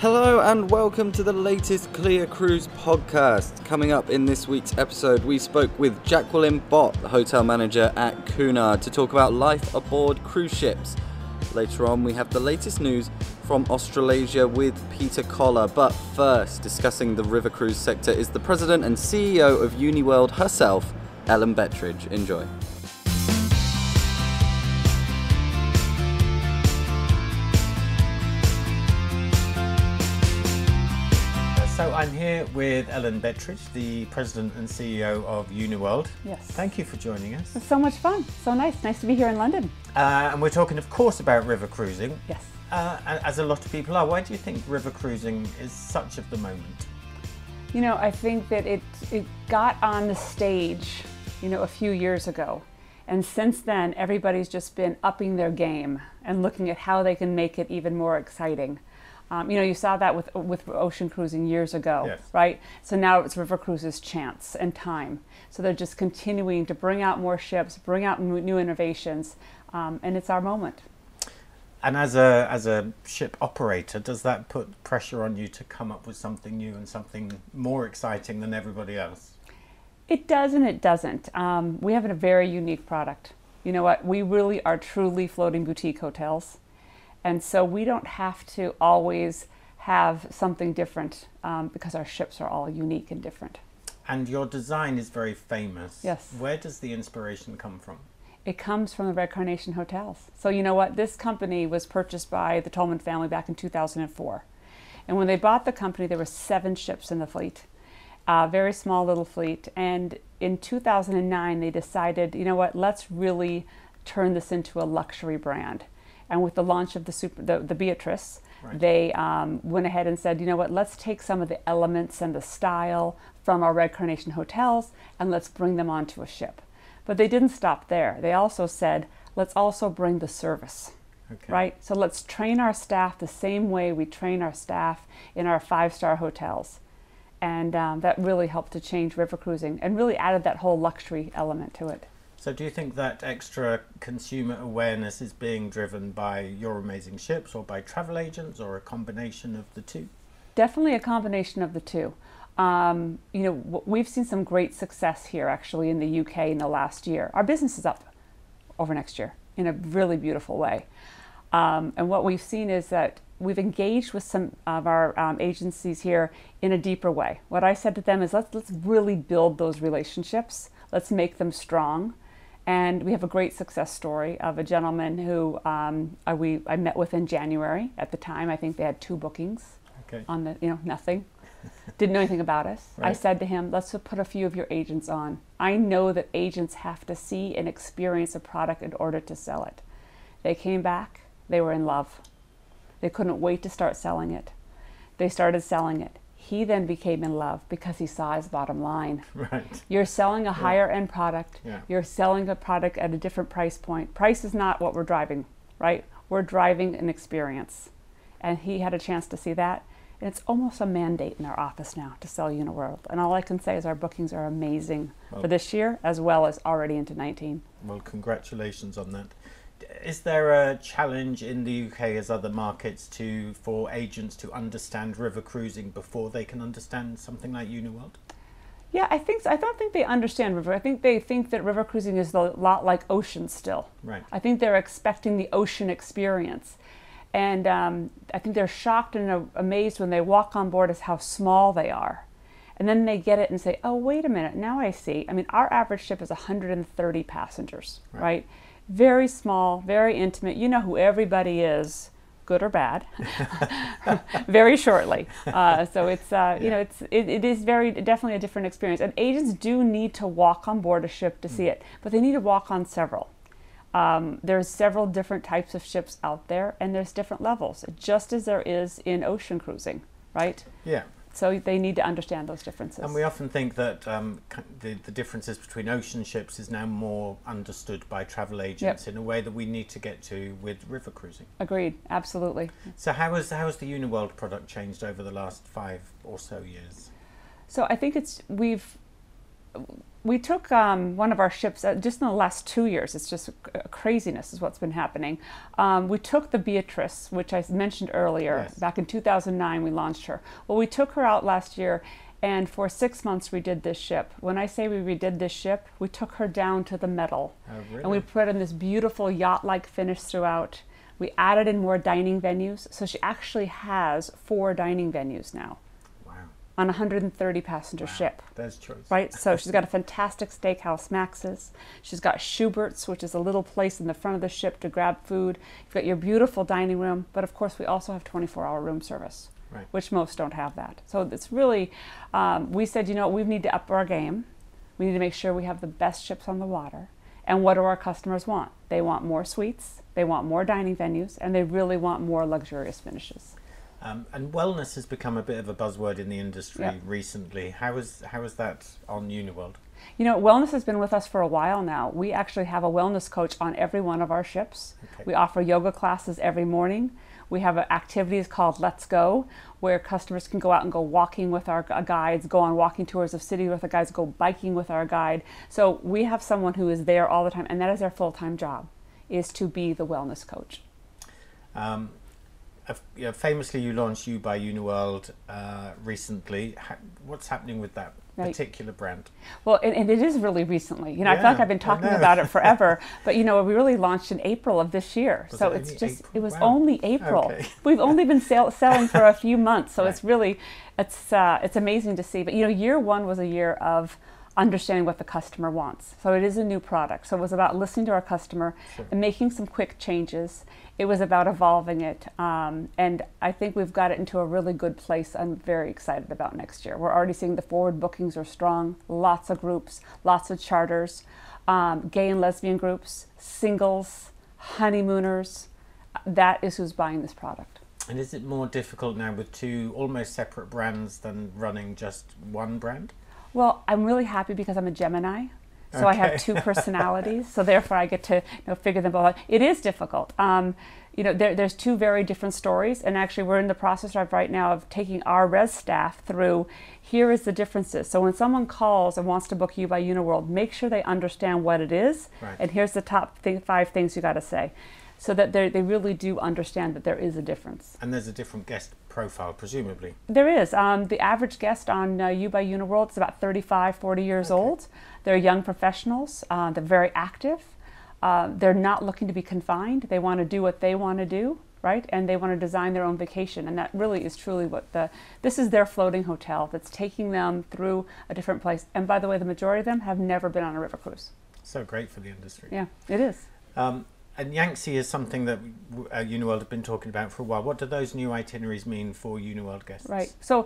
Hello and welcome to the latest CLIA Cruise podcast. Coming up in this week's episode, we spoke with Jacqueline Bott, the hotel manager at Cunard, to talk about life aboard cruise ships. Later on, we have the latest news from Australasia with Peter Collar. But first, discussing the river cruise sector is the president and CEO of Uniworld herself, Ellen Bettridge. Enjoy. Here with Ellen Bettridge, the president and CEO of Uniworld. Yes. Thank you for joining us. It's so much fun. So nice. Nice to be here in London. Uh, and we're talking, of course, about river cruising. Yes. Uh, as a lot of people are. Why do you think river cruising is such of the moment? You know, I think that it it got on the stage, you know, a few years ago. And since then, everybody's just been upping their game and looking at how they can make it even more exciting. Um, you know, you saw that with with ocean cruising years ago, Yes. right? So now it's river cruises' chance and time. So they're just continuing to bring out more ships, bring out new new innovations, um, and it's our moment. And as a as a ship operator, does that put pressure on you to come up with something new and something more exciting than everybody else? It does and it doesn't. Um, we have a very unique product. You know what? We really are truly floating boutique hotels. And so we don't have to always have something different um, because our ships are all unique and different. And your design is very famous. Yes. Where does the inspiration come from? It comes from the Red Carnation Hotels. So, you know what? This company was purchased by the Tollman family back in 2004. And when they bought the company, there were seven ships in the fleet, a very small little fleet. And in 2009, they decided, you know what? Let's really turn this into a luxury brand. And with the launch of the, super, the, the Beatrice, Right. they um, went ahead and said, you know what? Let's take some of the elements and the style from our Red Carnation hotels and let's bring them onto a ship. But they didn't stop there. They also said, let's also bring the service, Okay. right? So let's train our staff the same way we train our staff in our five star hotels. And um, that really helped to change river cruising and really added that whole luxury element to it. So, do you think that extra consumer awareness is being driven by your amazing ships or by travel agents or a combination of the two? Definitely a combination of the two. Um, you know, we've seen some great success here actually in the UK in the last year. Our business is up over next year in a really beautiful way. Um, and what we've seen is that we've engaged with some of our um, agencies here in a deeper way. What I said to them is let's, let's really build those relationships, let's make them strong. And we have a great success story of a gentleman who um, I, we, I met with in January. At the time, I think they had two bookings Okay. on the you know nothing. Didn't know anything about us. I said to him let's put a few of your agents on. I know that agents have to see and experience a product in order to sell it. They came back. They were in love. They couldn't wait to start selling it. They started selling it he then became in love because he saw his bottom line Right. you're selling a higher end product. Yeah. You're selling a product at a different price point. Price is not what we're driving, right? We're driving an experience. And he had a chance to see that. And it's almost a mandate in our office now to sell Uniworld. And all I can say is our bookings are amazing Well- for this year as well as already into 19. Well, congratulations on that. Is there a challenge in the UK as other markets to for agents to understand river cruising before they can understand something like Uniworld? Yeah, I think so. I don't think they understand river. I think they think that river cruising is a lot like ocean still. Right. I think they're expecting the ocean experience. And um, I think they're shocked and amazed when they walk on board as how small they are. And then they get it and say, oh, wait a minute, now I see. I mean, our average ship is 130 passengers, Right. right? Very small, very intimate. You know who everybody is, good or bad, very shortly. Uh, so it's, uh, you Yeah. know, it's, it, it is very, definitely a different experience. And agents do need to walk on board a ship to see it, but they need to walk on several. Um, there's several different types of ships out there, and there's different levels, just as there is in ocean cruising, right? Yeah. So they need to understand those differences. And we often think that um, the, the differences between ocean ships is now more understood by travel agents in a way that we need to get to with river cruising. Agreed, absolutely. So how has how has the Uniworld product changed over the last five or so years? So I think it's we've we took um, one of our ships uh, just in the last two years. It's just craziness is what's been happening. Um, we took the Beatrice, which I mentioned earlier, Yes. back in 2009. We launched her. Well, we took her out last year, and for six months we did this ship. When I say we redid this ship, we took her down to the metal, Oh, and we put in this beautiful yacht-like finish throughout. We added in more dining venues, so she actually has four dining venues now. On a 130 passenger Wow. ship There's choice. right? So she's got a fantastic steakhouse, Max's. She's got Schubert's, which is a little place in the front of the ship to grab food. You've got your beautiful dining room, but of course, we also have 24 hour room service, Right. which most don't have that. So it's really, um, we said, you know, we need to up our game. We need to make sure we have the best ships on the water. And what do our customers want? They want more suites, they want more dining venues, and they really want more luxurious finishes. Um, and wellness has become a bit of a buzzword in the industry recently. How is how is that on Uniworld? You know, wellness has been with us for a while now. We actually have a wellness coach on every one of our ships. Okay. We offer yoga classes every morning. We have activities called Let's Go, where customers can go out and go walking with our guides, go on walking tours of city with the guides, go biking with our guide. So we have someone who is there all the time, and that is their full-time job, is to be the wellness coach. Um, famously, you launched U by Uniworld uh, recently. What's happening with that particular brand? Well, and, and it is really recently. You know, I feel like I've been talking about it forever, but you know, we really launched in April of this year. Was so it it's just, April? it was Wow. only April. Okay. We've only been sell- selling for a few months, so it's really, it's uh, it's amazing to see. But you know, year one was a year of understanding what the customer wants. So it is a new product. So it was about listening to our customer Sure. and making some quick changes. It was about evolving it, um, and I think we've got it into a really good place. I'm very excited about next year. We're already seeing the forward bookings are strong. Lots of groups, lots of charters, um, gay and lesbian groups, singles, honeymooners. That is who's buying this product. And is it more difficult now with two almost separate brands than running just one brand? Well, I'm really happy because I'm a Gemini. So I have two personalities. so therefore, I get to you know, figure them both out. It is difficult. Um, you know, there, there's two very different stories, and actually, we're in the process of right now of taking our res staff through. Here is the differences. So when someone calls and wants to book U by Uniworld, make sure they understand what it is, Right. and here's the top th- five things you got to say, so that they they really do understand that there is a difference. And there's a different guest profile, presumably. There is. Um, the average guest on uh, U by Uniworld is about 35, 40 years Okay. old. They're young professionals. Uh, they're very active. Uh, they're not looking to be confined. They want to do what they want to do, right? And they want to design their own vacation. And that really is truly what the, this is their floating hotel that's taking them through a different place. And by the way, the majority of them have never been on a river cruise. So great for the industry. Yeah, it is. Um, and Yangtze is something that uh, Uniworld have been talking about for a while. What do those new itineraries mean for Uniworld guests? Right. So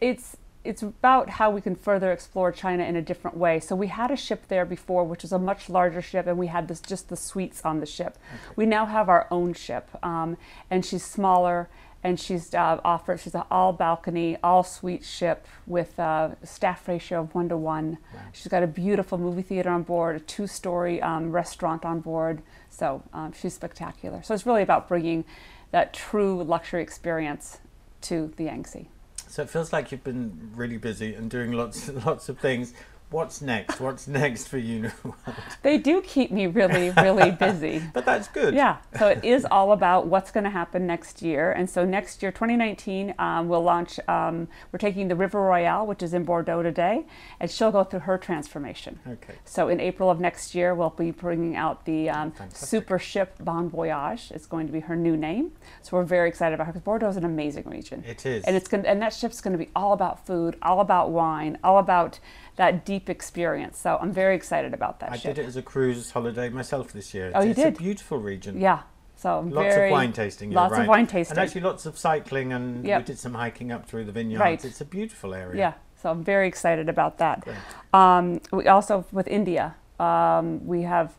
it's it's about how we can further explore China in a different way. So we had a ship there before, which was a much larger ship, and we had this just the suites on the ship. We now have our own ship, um, and she's smaller. And she's uh, offered. She's an all balcony, all suite ship with a staff ratio of one to one. Wow. She's got a beautiful movie theater on board, a two-story um, restaurant on board. So um, she's spectacular. So it's really about bringing that true luxury experience to the Yangtze. So it feels like you've been really busy and doing lots lots of things. What's next? What's next for Uniworld? They do keep me really, really busy. But that's good. Yeah, so it is all about what's going to happen next year. And so next year, 2019, um, we'll launch, um, we're taking the River Royale, which is in Bordeaux today, and she'll go through her transformation. Okay. So in April of next year, we'll be bringing out the um, super ship Bon Voyage. It's going to be her new name. So we're very excited about her because Bordeaux is an amazing region. It is. And it's going and that ship's going to be all about food, all about wine, all about that deep experience. So I'm very excited about that I ship. did it as a cruise holiday myself this year. Oh, you it's did? a beautiful region. Yeah. So I'm Lots very, of wine tasting. Lots right. of wine tasting. And actually, lots of cycling, and Yep. we did some hiking up through the vineyards. Right. It's a beautiful area. yeah. So I'm very excited about that. Um, we also with India, um, we have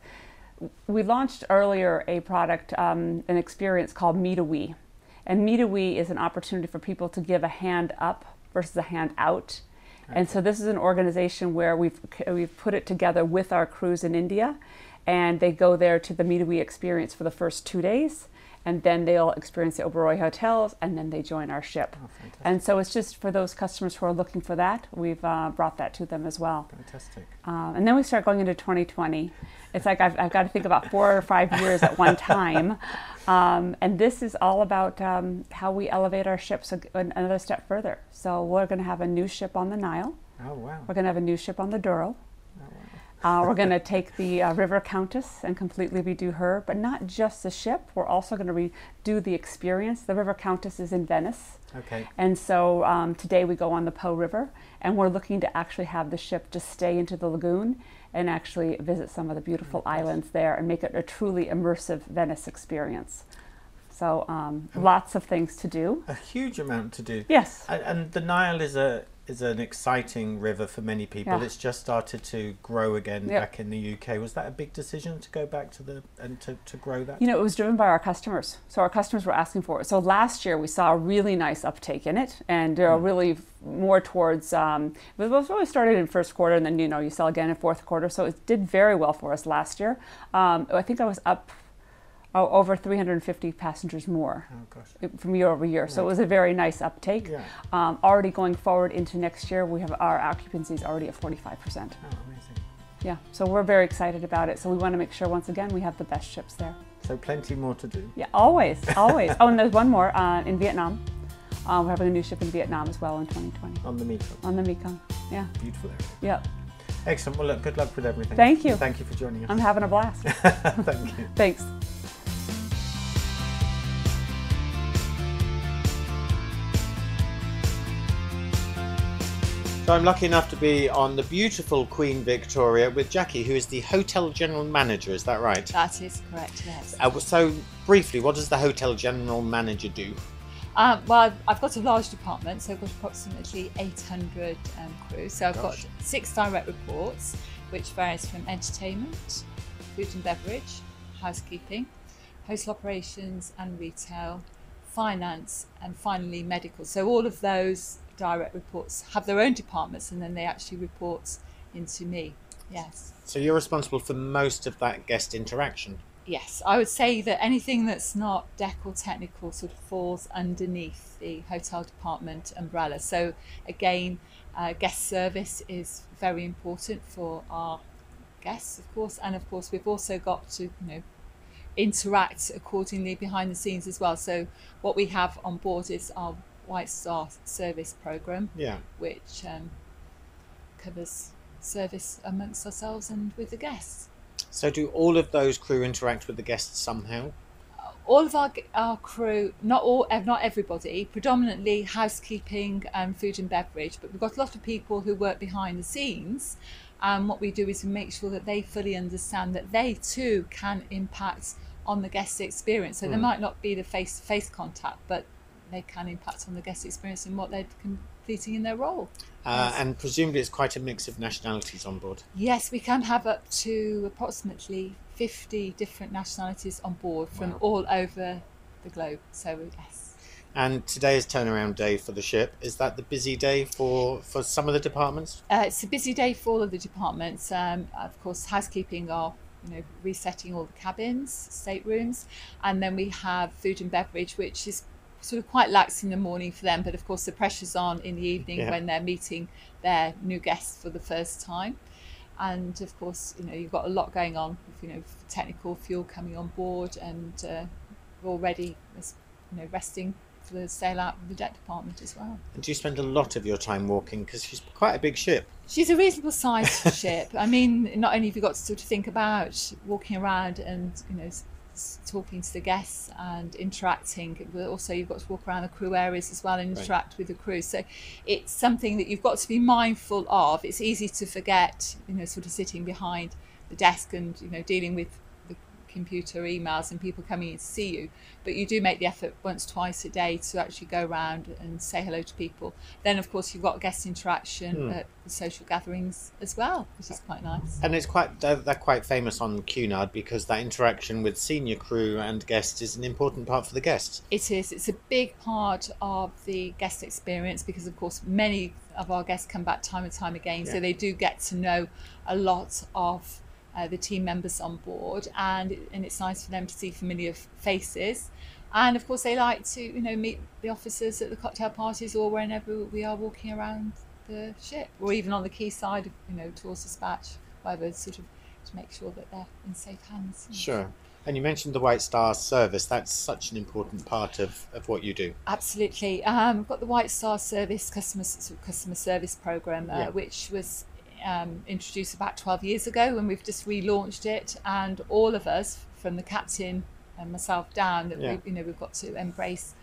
we launched earlier a product, um, an experience called Me to We, and Me to We is an opportunity for people to give a hand up versus a hand out. And so this is an organization where we've we've put it together with our crews in India, and they go there to the We experience for the first two days, and then they'll experience the Oberoi hotels, and then they join our ship. Oh. And so it's just for those customers who are looking for that, we've uh, brought that to them as well. fantastic. Um, and then we start going into 2020. It's like I've, I've got to think about four or five years at one time. Um, and this is all about um, how we elevate our ships another step further. So we're going to have a new ship on the Nile. Oh wow. We're going to have a new ship on the Douro. Uh, we're going to take the uh, River Countess and completely redo her, but not just the ship. We're also going to redo the experience. The River Countess is in Venice. Okay. And so um, today we go on the Po River, and we're looking to actually have the ship just stay into the lagoon and actually visit some of the beautiful islands there and make it a truly immersive Venice experience. So um, lots of things to do. A huge amount to do. Yes. And, and the Nile is a is an exciting river for many people. Yeah. It's just started to grow again Yep. back in the UK. Was that a big decision to go back to the and to, to grow that? You know, it was driven by our customers. So our customers were asking for it. So last year we saw a really nice uptake in it, and uh, really more towards. Um, it was really started in first quarter, and then you know you sell again in fourth quarter. So it did very well for us last year. Um, I think I was up oh, over 350 passengers more oh from year over year. So it was a very nice uptake. Yeah. Um, already going forward into next year, we have our occupancy is already at 45%. Oh, amazing. Yeah, so we're very excited about it. So we want to make sure once again we have the best ships there. So plenty more to do. Yeah, always, always. oh, and there's one more uh, in Vietnam. Uh, we're having a new ship in Vietnam as well in 2020 On the Mekong. on the Mekong. Yeah, Beautiful area. yeah. Excellent. Well, look, good luck with everything. Thank you. Thank you for joining us. I'm having a blast. Thank you. Thanks. So I'm lucky enough to be on the beautiful Queen Victoria with Jackie, who is the hotel general manager. Is that right? That is correct, yes. Uh, so briefly, what does the hotel general manager do? Um, well, I've, got a large department, so I've got approximately 800 um, crew. So I've Gosh. got six direct reports, which varies from entertainment, food and beverage, housekeeping, hotel operations and retail, finance, and finally medical. So all of those direct reports have their own departments, and then they actually report into me. Yes. So you're responsible for most of that guest interaction. Yes, I would say that anything that's not deck or technical sort of falls underneath the hotel department umbrella. So again, uh, guest service is very important for our guests, of course, and of course we've also got to you know interact accordingly behind the scenes as well. So what we have on board is our White Star service program, Yeah. which um, covers service amongst ourselves and with the guests. So do all of those crew interact with the guests somehow? all of our, our crew, not all, not everybody, predominantly housekeeping and food and beverage, but we've got a lot of people who work behind the scenes. And what we do is we make sure that they fully understand that they too can impact on the guest experience. So there might not be the face-to-face contact, but they can impact on the guest experience and what they're completing in their role. Uh, Yes. And presumably it's quite a mix of nationalities on board. Yes, we can have up to approximately 50 different nationalities on board from Wow. all over the globe. So yes. And today is turnaround day for the ship. Is that the busy day for, for some of the departments? Uh, it's a busy day for all of the departments. Um, of course, housekeeping are you know resetting all the cabins, staterooms, and then we have food and beverage, which is sort of quite lax in the morning for them. But of course, the pressure's on in the evening Yeah. when they're meeting their new guests for the first time. And of course, you know you've got a lot going on. With, you know, technical fuel coming on board, and uh, we're already you know resting for the sail out of the deck department as well. And do you spend a lot of your time walking? Because she's quite a big ship. She's a reasonable sized ship. I mean, not only have you got to sort of think about walking around and you know talking to the guests and interacting, but also you've got to walk around the crew areas as well and Right. interact with the crew. So it's something that you've got to be mindful of. It's easy to forget, you know, sort of sitting behind the desk and you know dealing with computer emails and people coming in to see you but you do make the effort once twice a day to actually go around and say hello to people then of course you've got guest interaction Hmm. at the social gatherings as well which is quite nice And it's quite they're, they're quite famous on Cunard because that interaction with senior crew and guests is an important part for the guests. It is. It's a big part of the guest experience because, of course, many of our guests come back time and time again, Yeah. so they do get to know a lot of uh, the team members on board, and and it's nice for them to see familiar faces. and of course they like to you know meet the officers at the cocktail parties or whenever we are walking around the ship or even on the quayside you know towards dispatch whatever sort of to make sure that they're in safe hands Sure. And you mentioned the White Star service. That's such an important part of, of what you do. Absolutely. Um, we've got the White Star Service customer customer service program, uh, Yeah. which was um, introduced about 12 years ago, and we've just relaunched it. And all of us, from the captain and myself down, that Yeah. we, you know we've got to embrace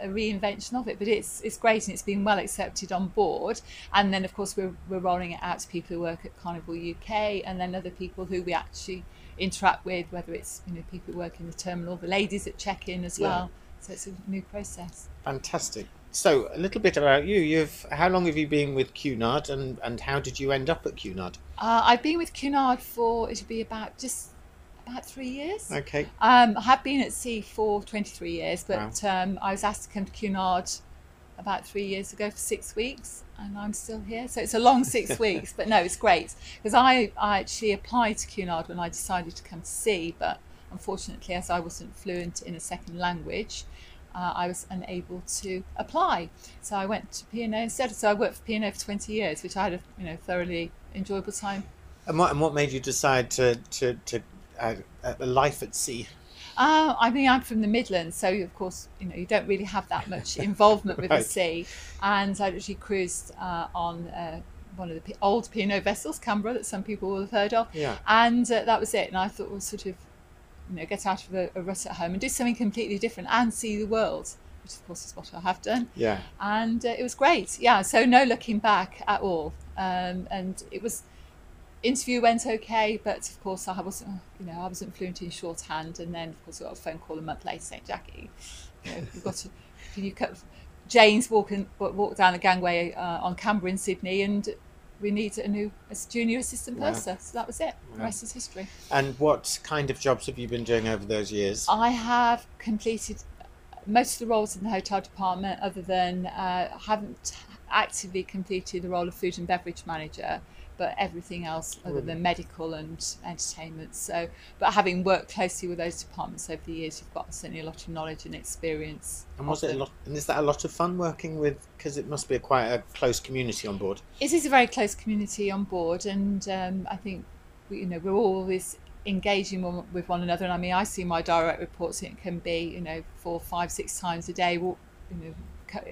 a reinvention of it. But it's it's great and it's been well accepted on board. And then of course we're we're rolling it out to people who work at Carnival UK, and then other people who we actually interact with, whether it's you know people who work in the terminal, the ladies that check in as Yeah. well. So it's a new process. Fantastic. So, a little bit about you. You've how long have you been with Cunard, and and how did you end up at Cunard? Uh, I've been with Cunard for it'll be about just about three years. Okay. Um, I have been at sea for 23 years, but um, I was asked to come to Cunard about three years ago for six weeks, and I'm still here. So it's a long six weeks, but no, it's great because I, I actually applied to Cunard when I decided to come to sea, but unfortunately, as I wasn't fluent in a second language, uh, I was unable to apply. So I went to P&O instead. So I worked for P&O for 20 years, which I had a you know thoroughly enjoyable time And what and what made you decide to to to uh, a life at sea? Uh, I mean, I'm from the Midlands, so of course, you know, you don't really have that much involvement with Right. the sea. And I actually cruised uh, on uh, one of the old P&O vessels, Canberra, that some people will have heard of. Yeah. And uh, that was it. And I thought, well, sort of, you know, get out of a, a rut at home and do something completely different and see the world, which of course is what I have done Yeah. and uh, it was great. Yeah, so no looking back at all. Um, and it was interview went okay, but of course I wasn't, you know, I wasn't fluent in shorthand. And then of course I got a phone call a month later saying, Jackie, you know, you've got to, can you cut? Jane's walking walk down the gangway uh, on Canberra in Sydney, and we need a new a junior assistant Wow. purser. So that was it. The rest is history. And what kind of jobs have you been doing over those years? I have completed most of the roles in the hotel department, other than uh, I haven't actively completed the role of food and beverage manager, but everything else other than medical and entertainment. So, but having worked closely with those departments over the years, you've got certainly a lot of knowledge and experience. And was it a lot? And is that a lot of fun working with? Because it must be a quite a close community on board. it is a very close community on board, and um, I think we, you know we're always engaging one, with one another. And I mean, I see my direct reports; it can be you know four, five, six times a day. You know,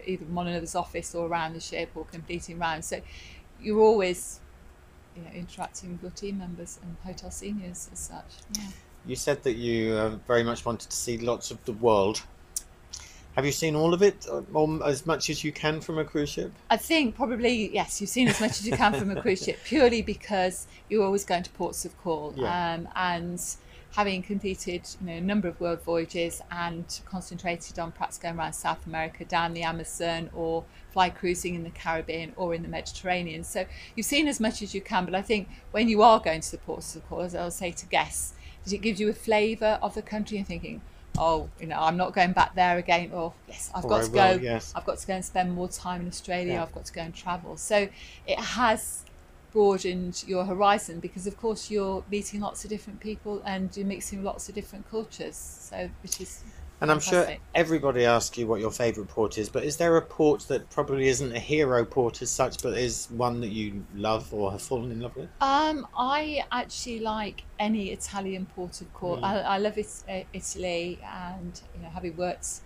either in one another's office or around the ship or completing rounds. So you're always you know interacting with your team members and hotel seniors as such. Yeah. You said that you uh, very much wanted to see lots of the world. Have you seen all of it, or, or as much as you can from a cruise ship? I think probably yes. You've seen as much as you can from a cruise ship, purely because you're always going to ports of call, Yeah. um, and having completed you know a number of world voyages and concentrated on perhaps going around South America, down the Amazon, or fly cruising in the Caribbean or in the Mediterranean. So you've seen as much as you can. But I think when you are going to the ports of as I'll say to guests, does it gives you a flavour of the country and thinking. Oh, you know, I'm not going back there again. Or yes, I've Or got I to go. yes. I've got to go and spend more time in Australia. Yeah. I've got to go and travel. So it has broadened your horizon because, of course, you're meeting lots of different people and you're mixing lots of different cultures. So, which is And I'm sure everybody asks you what your favourite port is, but is there a port that probably isn't a hero port as such, but is one that you love or have fallen in love with? Um, I actually like any Italian port of call. Mm. I, I love it, uh, Italy, and you know, having worked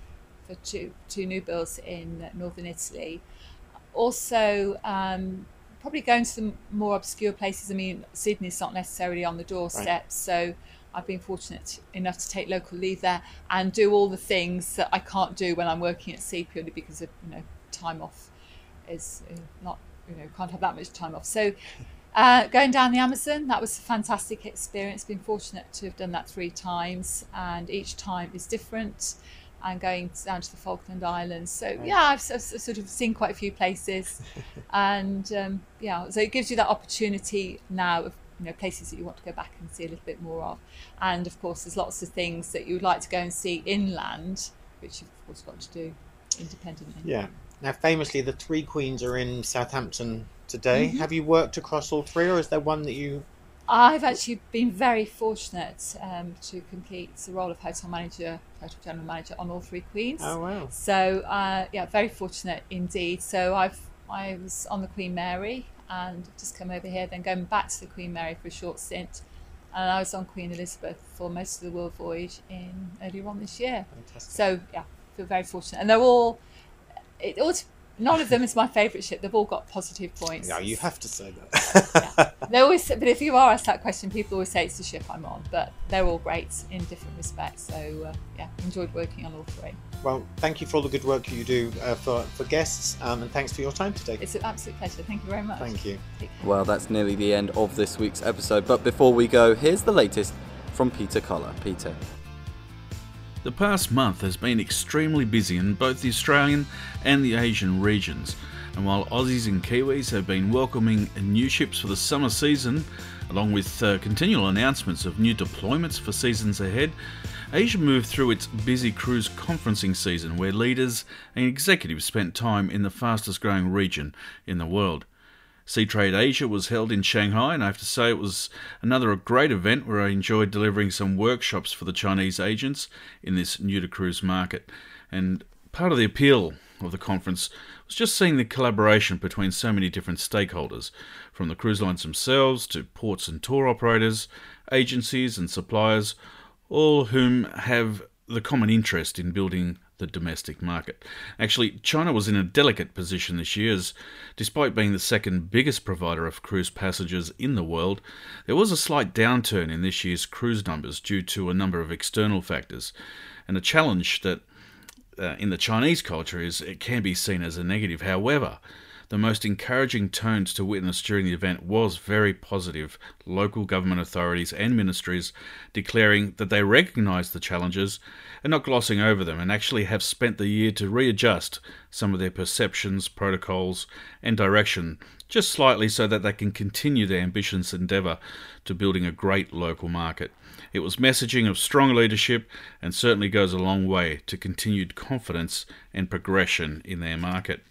for two two new builds in northern Italy. Also, um, probably going to some more obscure places. I mean, Sydney's not necessarily on the doorstep, so I've been fortunate enough to take local leave there and do all the things that I can't do when I'm working at sea purely because of you know time off is uh, not you know can't have that much time off. So uh, going down the Amazon, that was a fantastic experience. Been fortunate to have done that three times, and each time is different. And going down to the Falkland Islands, so yeah, I've, I've sort of seen quite a few places, and um, yeah, so it gives you that opportunity now of you know places that you want to go back and see a little bit more of, and of course there's lots of things that you would like to go and see inland, which you've of course got to do independently. Yeah. Now, famously, the three queens are in Southampton today. Mm-hmm. Have you worked across all three, or is there one that you I've actually been very fortunate um, to complete the role of hotel manager, hotel general manager on all three queens. Oh wow! So uh, yeah, very fortunate indeed. So I've I was on the Queen Mary and just come over here, then going back to the Queen Mary for a short stint, and I was on Queen Elizabeth for most of the world voyage in earlier on this year. Fantastic. So yeah, feel very fortunate, and they're all. It all none of them is my favourite ship. They've all got positive points. Yeah, you have to say that. yeah. They always, but if you are asked that question, people always say it's the ship I'm on. But they're all great in different respects. So uh, yeah, enjoyed working on all three. well, thank you for all the good work you do uh, for for guests, um, and thanks for your time today. It's an absolute pleasure. Thank you very much. Thank you. Well, that's nearly the end of this week's episode. But before we go, here's the latest from Peter Collar. Peter. The past month has been extremely busy in both the Australian and the Asian regions, and while Aussies and Kiwis have been welcoming new ships for the summer season, along with uh, continual announcements of new deployments for seasons ahead, Asia moved through its busy cruise conferencing season where leaders and executives spent time in the fastest growing region in the world. Seatrade Asia was held in Shanghai, and I have to say it was another great event where I enjoyed delivering some workshops for the Chinese agents in this new to cruise market. And part of the appeal of the conference was just seeing the collaboration between so many different stakeholders, from the cruise lines themselves to ports and tour operators, agencies and suppliers, all whom have the common interest in building the domestic market. Actually, China was in a delicate position this year as, despite being the second biggest provider of cruise passengers in the world, there was a slight downturn in this year's cruise numbers due to a number of external factors, and a challenge that uh, in the Chinese culture is it can be seen as a negative. However, the most encouraging tones to witness during the event was very positive. Local government authorities and ministries declaring that they recognise the challenges and not glossing over them, and actually have spent the year to readjust some of their perceptions, protocols, and direction just slightly so that they can continue their ambitious endeavour to building a great local market. It was messaging of strong leadership and certainly goes a long way to continued confidence and progression in their market.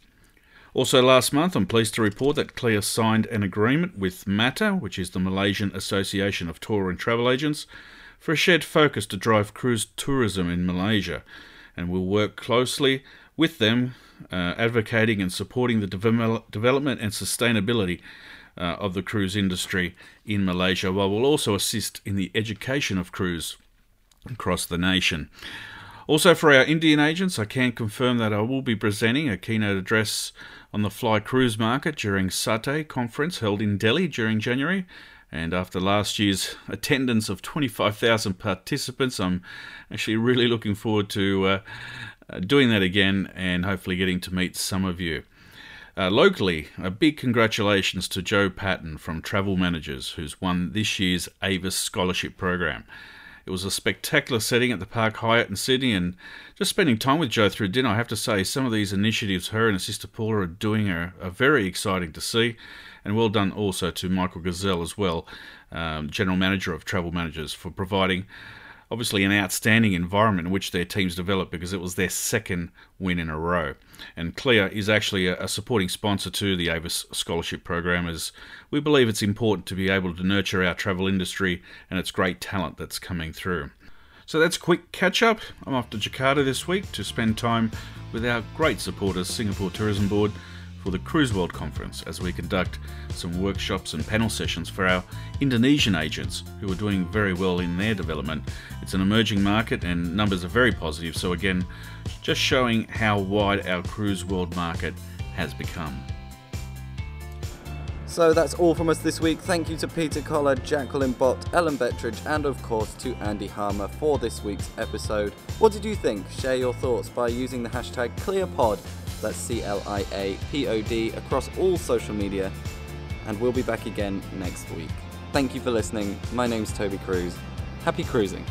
Also, last month, I'm pleased to report that CLIA signed an agreement with MATA, which is the Malaysian Association of Tour and Travel Agents, for a shared focus to drive cruise tourism in Malaysia, and we'll work closely with them, uh, advocating and supporting the devel- development and sustainability uh, of the cruise industry in Malaysia, while we'll also assist in the education of cruise across the nation. Also, for our Indian agents, I can confirm that I will be presenting a keynote address on the fly cruise market during SATTE conference held in Delhi during January. And after last year's attendance of 25,000 participants, I'm actually really looking forward to uh, uh, doing that again and hopefully getting to meet some of you. Uh, locally, a big congratulations to Jo Patton from Travel Managers, who's won this year's Avis Scholarship Program. It was a spectacular setting at the Park Hyatt in Sydney, and just spending time with Jo through dinner, I have to say some of these initiatives her and her sister Paula are doing are, are very exciting to see. And well done also to Michael Gazal as well, um, General Manager of Travel Managers, for providing obviously an outstanding environment in which their teams develop because it was their second win in a row. And CLIA is actually a, supporting sponsor to the Avis Scholarship Program as we believe it's important to be able to nurture our travel industry and its great talent that's coming through. So that's quick catch up. I'm off to Jakarta this week to spend time with our great supporters, Singapore Tourism Board, for the Cruise World Conference as we conduct some workshops and panel sessions for our Indonesian agents who are doing very well in their development. It's an emerging market and numbers are very positive, so again, just showing how wide our Cruise World market has become. So that's all from us this week. Thank you to Peter Collar, Jacqueline Bott, Ellen Bettridge, and of course to Andy Harmer for this week's episode. What did you think? Share your thoughts by using the hashtag CLIAPod, that's C L I A P O D, across all social media. And we'll be back again next week. Thank you for listening. My name's Toby Cruz. Happy cruising.